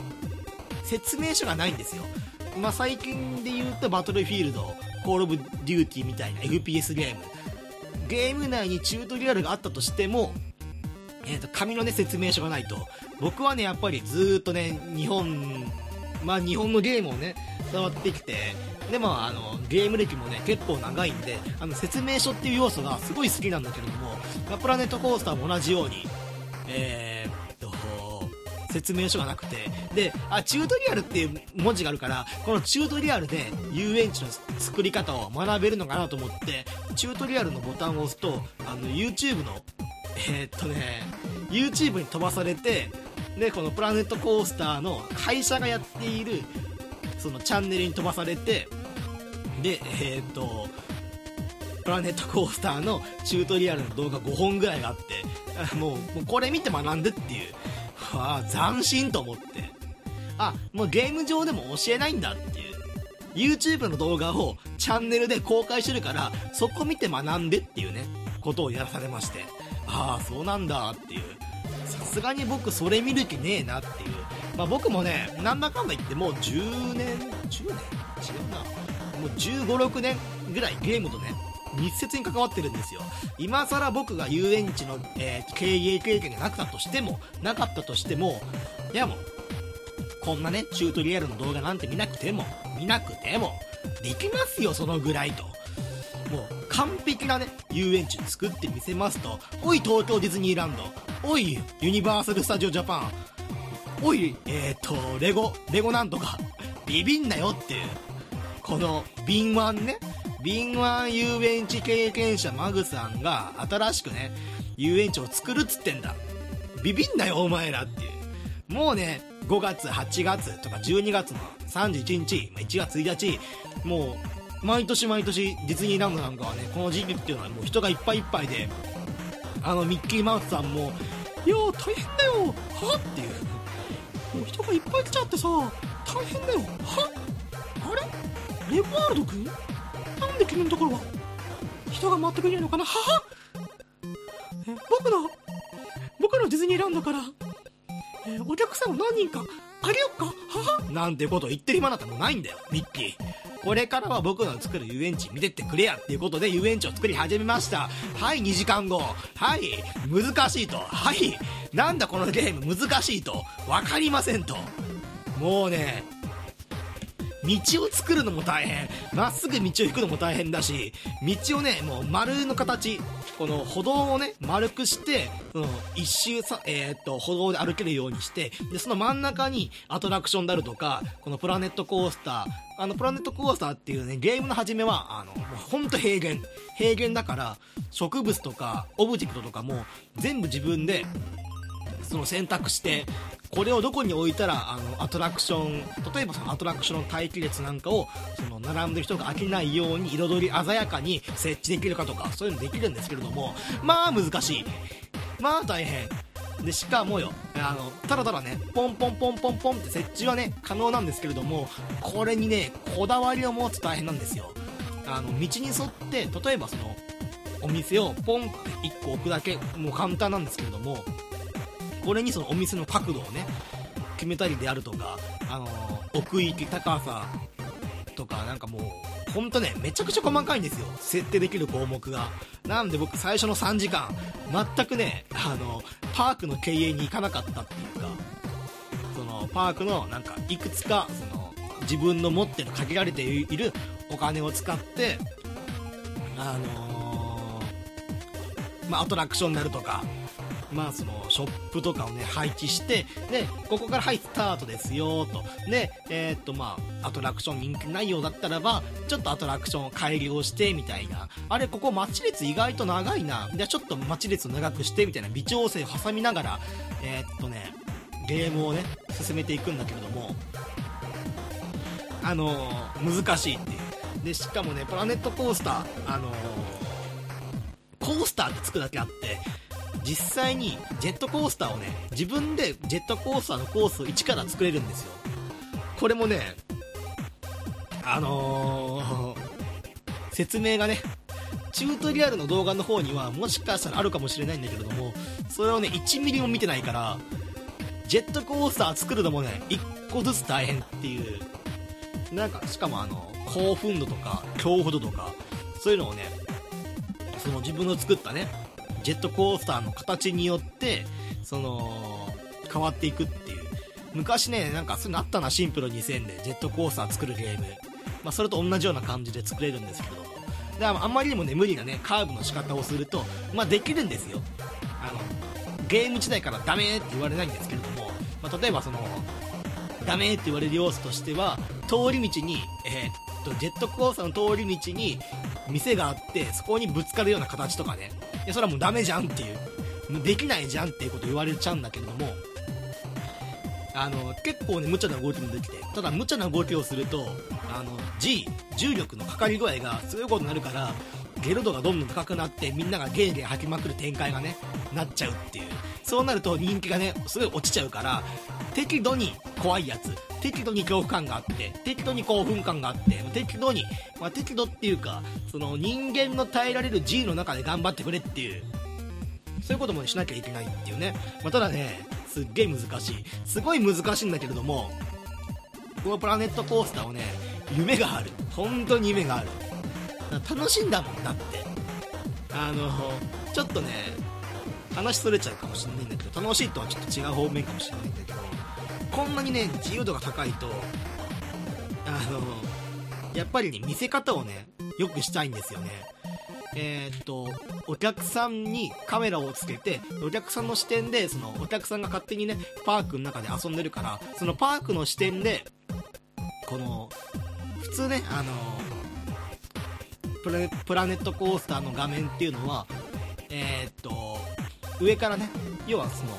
説明書がないんですよ。まあ、最近で言うとバトルフィールドコール・オブ・デューティーみたいな FPS ゲーム。ゲーム内にチュートリアルがあったとしても、えー、と紙の、ね、説明書がないと。僕はねやっぱりずっとね日本まあ日本のゲームをね伝わってきてでもあのゲーム歴もね結構長いんであの説明書っていう要素がすごい好きなんだけれども、プラネットコースターも同じようにえー、説明書がなくて。であチュートリアルっていう文字があるからこのチュートリアルで遊園地の作り方を学べるのかなと思ってチュートリアルのボタンを押すとあの YouTube のえー、っとね YouTube に飛ばされてでこのプラネットコースターの会社がやっているそのチャンネルに飛ばされてでえー、っとプラネットコースターのチュートリアルの動画5本ぐらいがあってもうもうこれ見て学んでっていう。あ斬新と思って。あもうゲーム上でも教えないんだっていう。YouTube の動画をチャンネルで公開してるからそこ見て学んでっていうねことをやらされまして。ああそうなんだっていう。さすがに僕それ見る気ねえなっていう。まあ僕もねなんだかんだ言ってもう10年10年？違うな。もう1 5 6年ぐらいゲームとね密接に関わってるんですよ。今更僕が遊園地の、えー、経営経験がなかったとしてもなかったとしてもいやもうこんなねチュートリアルの動画なんて見なくても見なくてもできますよそのぐらいと。もう完璧なね遊園地作ってみせますと。おい東京ディズニーランド。おいユニバーサル・スタジオ・ジャパン。おいえっ、ー、とレゴレゴなんとかビビんなよっていうこの敏腕ね敏腕遊園地経験者マグさんが新しくね、遊園地を作るっつってんだ。ビビんなよお前らっていう。もうね、5月、8月とか12月の31日、1月1日、もう、毎年毎年ディズニーランドなんかはね、この時期っていうのはもう人がいっぱいいっぱいで、あのミッキーマウスさんも、いや大変だよはっていう。もう人がいっぱい来ちゃってさ、大変だよはあれ？レポワールド君なんで君のところは？人が回ってくれないのかな？はは僕の僕のディズニーランドから、え、お客さんを何人かあげよっか？ははなんてこと言ってる暇なんてもうないんだよミッキー。これからは僕の作る遊園地見てってくれやっていうことで遊園地を作り始めました。はい2時間後。はい難しいと。はいなんだこのゲーム難しいと。分かりませんと。もうね道を作るのも大変。まっすぐ道を引くのも大変だし道をねもう丸の形この歩道をね丸くしてその一周さ、えー、っと歩道で歩けるようにしてでその真ん中にアトラクションであるとかこのプラネットコースターあのプラネットコースターっていうねゲームの初めはあのもうほんと平原。平原だから植物とかオブジェクトとかも全部自分でその選択してこれをどこに置いたらあのアトラクション例えばそのアトラクションの待機列なんかをその並んでる人が飽きないように彩り鮮やかに設置できるかとかそういうのできるんですけれどもまあ難しい。まあ大変。でしかもよあのただただねポンポンポンポンポンって設置はね可能なんですけれどもこれにねこだわりを持つと大変なんですよ。あの道に沿って例えばそのお店をポンって1個置くだけもう簡単なんですけれどもこれにそのお店の角度をね決めたりであるとか、あのー、奥行き高さとかなんかもうほんとねめちゃくちゃ細かいんですよ。設定できる項目が。なんで僕最初の3時間全くねあのパークの経営に行かなかったっていうかそのパークのなんかいくつかその自分の持ってる限られているお金を使ってあのー、まあ、アトラクションになるとかまあそのショップとかをね配置してでここからはいスタートですよと。でえー、っとまあアトラクション人気ないようだったらばちょっとアトラクションを改良してみたいな。あれここ待ち列意外と長いな。じゃあちょっと待ち列を長くしてみたいな微調整を挟みながらえー、っとねゲームをね進めていくんだけれども。あのー、難しいっていう。でしかもねプラネットコースターあのー、コースターってつくだけあって実際にジェットコースターをね自分でジェットコースターのコースを一から作れるんですよ。これもねあのー、説明がねチュートリアルの動画の方にはもしかしたらあるかもしれないんだけれどもそれをね1ミリも見てないからジェットコースター作るのもね1個ずつ大変っていう。なんかしかもあの興奮度とか恐怖度とかそういうのをねその自分の作ったねジェットコースターの形によってその変わっていくっていう。昔ねなんかそういうのあったなシンプル2000でジェットコースター作るゲーム。まあ、それと同じような感じで作れるんですけど。だからあんまりにもね無理なねカーブの仕方をするとまあできるんですよ。あのゲーム時代からダメって言われないんですけれども、まあ、例えばそのダメって言われる要素としては通り道に、えーっとジェットコースターの通り道に店があってそこにぶつかるような形とかね。やそれはもうダメじゃんっていう。できないじゃんっていうこと言われちゃうんだけども。あの結構ね無茶な動きもできて。ただ無茶な動きをするとあの G 重力のかかり具合がすごいことになるからゲル度がどんどん高くなってみんながゲーゲー吐きまくる展開がねなっちゃうっていう。そうなると人気がねすごい落ちちゃうから適度に怖いやつ適度に恐怖感があって適度に興奮感があって適度に、まあ、適度っていうかその人間の耐えられる G の中で頑張ってくれっていうそういうこともしなきゃいけないっていうね、まあ、ただねすっげえ難しい。すごい難しいんだけれどもこのプラネットコースターをね夢がある。本当に夢がある。楽しんだもんだって。あのちょっとね話それちゃうかもしれないんだけど楽しいとはちょっと違う方面かもしれないんだけどこんなにね自由度が高いとあのやっぱりね見せ方をねよくしたいんですよね。えー、っとお客さんにカメラをつけてお客さんの視点でそのお客さんが勝手にねパークの中で遊んでるからそのパークの視点でこの普通ねあのプラネットコースターの画面っていうのはえー、っと上からね要はその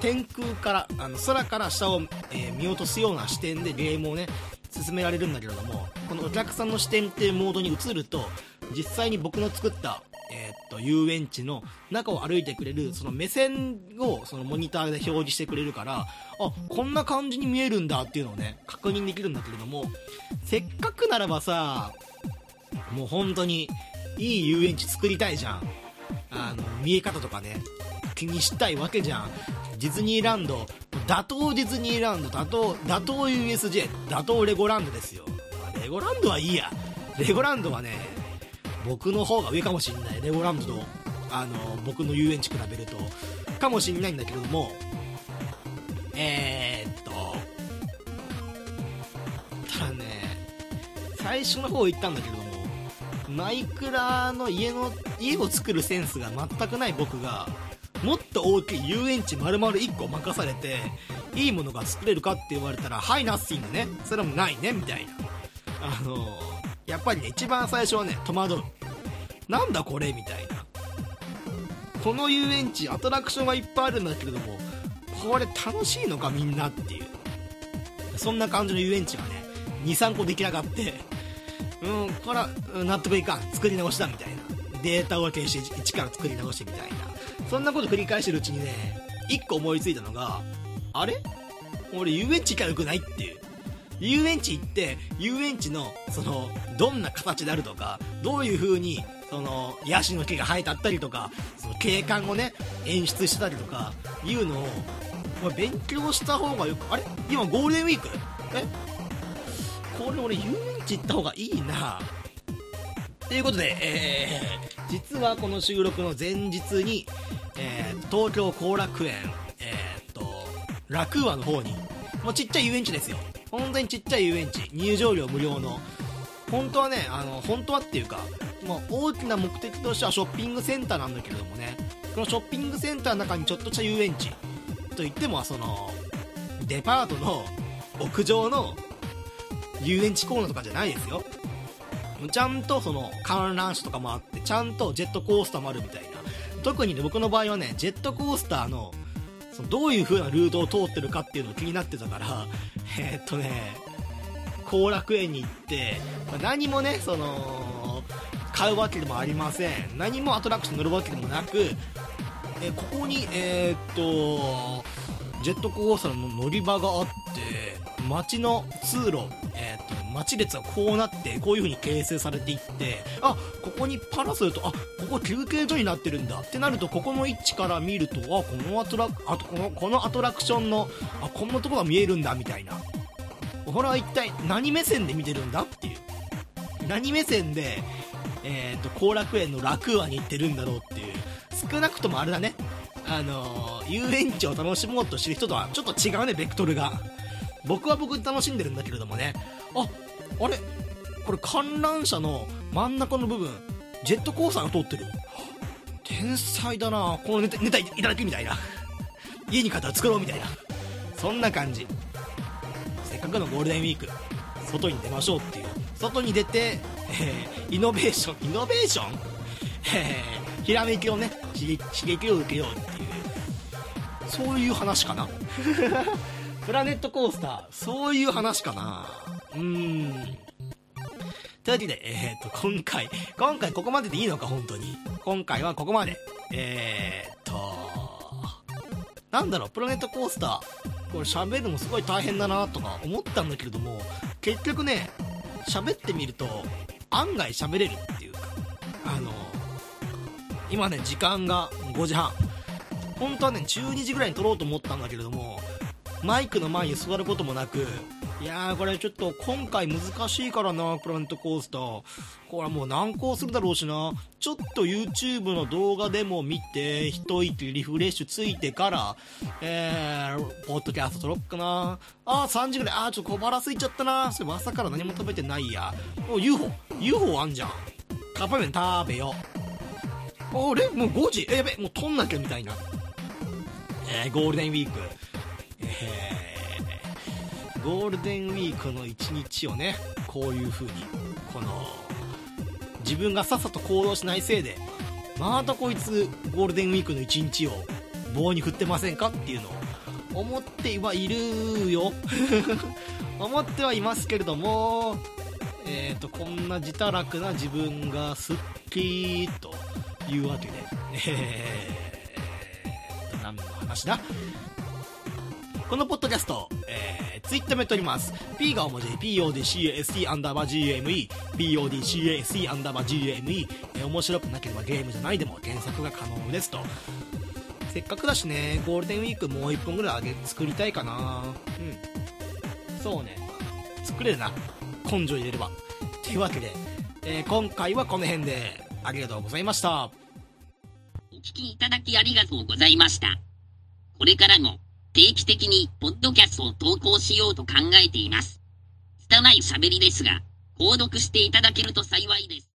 天空からあの空から下を、えー、見落とすような視点でゲームをね進められるんだけれどもこのお客さんの視点っていうモードに移ると実際に僕の作った、えー、っと遊園地の中を歩いてくれるその目線をそのモニターで表示してくれるからあこんな感じに見えるんだっていうのをね確認できるんだけれどもせっかくならばさもう本当にいい遊園地作りたいじゃん。あの見え方とかね。気にしたいわけじゃん。ディズニーランド打倒ディズニーランド打倒打倒 USJ 打倒レゴランドですよ。レゴランドはいいや。レゴランドはね僕の方が上かもしんない。レゴランドとあの僕の遊園地比べると。かもしんないんだけどもえー、っとただね最初の方言ったんだけれどもマイクラの家の家を作るセンスが全くない僕がもっと大きい遊園地丸々1個任されていいものが作れるかって言われたらはいナッシングね。それもないねみたいな。あのやっぱりね一番最初はね戸惑う。なんだこれみたいな。この遊園地アトラクションはいっぱいあるんだけれどもこれ楽しいのかみんなっていう。そんな感じの遊園地がね23個出来上がってうんこれは納得いかん。作り直しだみたいな。データを消して一から作り直してみたいな。そんなこと繰り返してるうちにね1個思いついたのがあれ？俺遊園地行かよくないっていう。遊園地行って遊園地のそのどんな形であるとかどういう風にそのヤシの木が生えてあったりとかその景観をね演出してたりとかいうのを勉強した方がよくあれ？今ゴールデンウィーク？え？これ俺遊園地行った方がいいな。ということで、えー、実はこの収録の前日に、えー、東京後楽園、えー、っと、ラクーアの方に、もうちっちゃい遊園地ですよ。本当にちっちゃい遊園地、入場料無料の、本当はね、あの、本当はっていうか、もう大きな目的としてはショッピングセンターなんだけれどもね、このショッピングセンターの中にちょっとした遊園地、といっても、その、デパートの屋上の遊園地コーナーとかじゃないですよ。ちゃんとその観覧車とかもあってちゃんとジェットコースターもあるみたいな。特にね僕の場合はねジェットコースターのそのどういう風なルートを通ってるかっていうのが気になってたからえー、っとね後楽園に行って、まあ、何もねその買うわけでもありません。何もアトラクション乗るわけでもなくえここにえー、っとジェットコースターの乗り場があって街の通路、えー、っと待列がこうなってこういう風に形成されていってあここにパラソルとあここ休憩所になってるんだってなるとここの位置から見るとあこのアトラあとこのこのアトラクションのあこんなとこが見えるんだみたいな。俺は一体何目線で見てるんだ？っていう。何目線でえっ、と後楽園の楽和に行ってるんだろうっていう。少なくともあれだね。あのー遊園地を楽しもうとしてる人とはちょっと違うねベクトルが。僕は僕で楽しんでるんだけれどもね。ああれ？これ観覧車の真ん中の部分ジェットコースターが通ってる。天才だな。このネタネタいただきみたいな。家に帰ったら作ろうみたいな。そんな感じ。せっかくのゴールデンウィーク外に出ましょうっていう。外に出て、えーイノベーションイノベーション、えーひらめきをね刺激を受けようっていう。そういう話かな。プラネットコースターそういう話かなうーんというわけで、えっ、と、今回、今回ここまででいいのか、本当に。今回はここまで。えっ、と、なんだろう、プラネットコースター、これ喋るのすごい大変だなとか思ったんだけれども、結局ね、喋ってみると、案外喋れるっていうか、あの、今ね、時間が5時半。本当はね、12時ぐらいに撮ろうと思ったんだけれども、マイクの前に座ることもなく、いやーこれちょっと今回難しいからな、プラネットコースター。これはもう難航するだろうしな。ちょっと YouTube の動画でも見て、一息リフレッシュついてから、えー、ポッドキャスト撮ろっかな。あー3時ぐらい、あーちょっと小腹空いちゃったな。それ朝から何も食べてないや。お、UFO、UFO あんじゃん。カップ麺食べよう。あれ？もう5時？えやべ、もう撮んなきゃみたいな。えー、ゴールデンウィーク。えゴールデンウィークの一日をね、こういう風に、この、自分がさっさと行動しないせいで、またこいつ、ゴールデンウィークの一日を棒に振ってませんかっていうのを思ってはいるよ。思ってはいますけれども、えっ、と、こんな自堕落な自分がすっきーというわけで、えーと、何の話だ？このポッドキャスト、えー、ツイッターもやっております。P が大文字、PODCAST アンダーバー GME、PODCAST アンダーバー GME、えー面白くなければゲームじゃないでも検索が可能ですと。せっかくだしね、ゴールデンウィークもう一本ぐらいあげ、作りたいかなうん。そうね。作れるな。根性入れれば。というわけで、えー今回はこの辺で、ありがとうございました。お聞きいただきありがとうございました。これからも定期的にポッドキャストを投稿しようと考えています。拙い喋りですが、購読していただけると幸いです。